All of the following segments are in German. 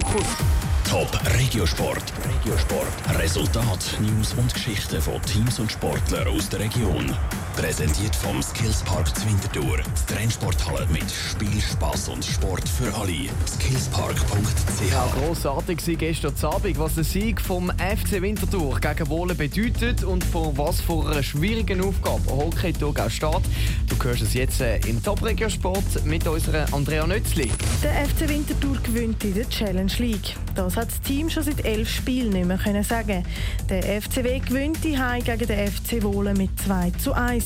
Fokus. Top Regiosport. Regiosport. Resultat, News und Geschichten von Teams und Sportlern aus der Region. Präsentiert vom Skillspark Zwintertour. Die Trennsporthalle mit Spiel, Spass und Sport für alle. Skillspark.ch. Ja, grossartig war gestern Abend, was der Sieg vom FC Winterthur gegen Wohlen bedeutet und vor was für einer schwierigen Aufgabe Hockey Thurgau steht. Du hörst es jetzt äh, im Top Regiosport mit unserer Andrea Nötzli. Der FC Winterthur gewinnt in der Challenge League. Das hat das Team schon seit elf Spielen nicht mehr können sagen. Der FCW gewinnt die Heim gegen den FC Wohlen mit 2 zu 1.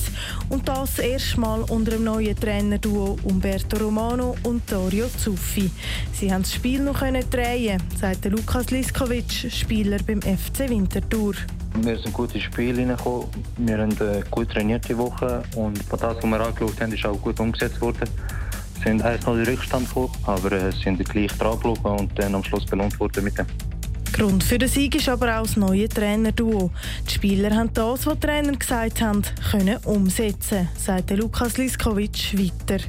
Und das erste Mal unter dem neuen Trainerduo Umberto Romano und Dario Zuffi. Sie haben das Spiel noch können drehen, sagt Lukas Liskovic, Spieler beim FC Winterthur. Wir sind gut ins Spiel hineingekommen. Wir haben eine gut trainierte Woche und das, was wir angeschaut haben, ist auch gut umgesetzt worden. Wir sind 1-0 in Rückstand gekommen, aber äh, sind gleich dran geblieben und dann am Schluss belohnt worden mit dem. Grund für den Sieg ist aber auch das neue Trainerduo. Die Spieler haben das, was die Trainer gesagt haben, können umsetzen, sagt Lukas Liskovic weiter.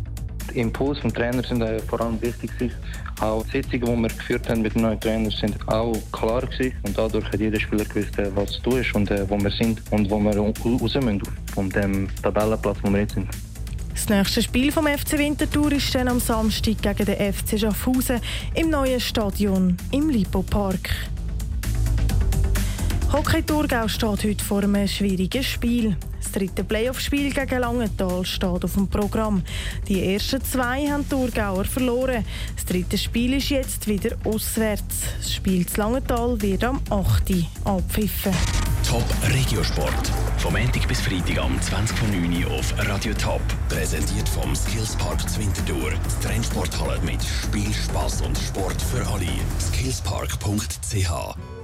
Die Impulse vom Trainer sind äh, vor allem wichtig. Gewesen. Auch die Sitzungen, die wir geführt haben mit dem neuen Trainer, sind auch klar gewesen. Und dadurch hat jeder Spieler gewusst, äh, was zu tun ist und äh, wo wir sind und wo wir raus müssen von dem Tabellenplatz, wo wir jetzt sind. Das nächste Spiel vom FC Winterthur ist dann am Samstag gegen den FC Schaffhausen im neuen Stadion im Lipo Park. Hockey Thurgau steht heute vor einem schwierigen Spiel. Das dritte Playoff-Spiel gegen Langenthal steht auf dem Programm. Die ersten zwei haben Thurgauer verloren. Das dritte Spiel ist jetzt wieder auswärts. Das Spiel zu Langenthal wird am 8. abpfiffen. Top Regiosport. Vom Montag bis Freitag am 20.09 Uhr auf Radio Top. Präsentiert vom Skillspark Zwintertour. Die Trennsporthalle mit Spiel, Spass und Sport für alle. Skillspark.ch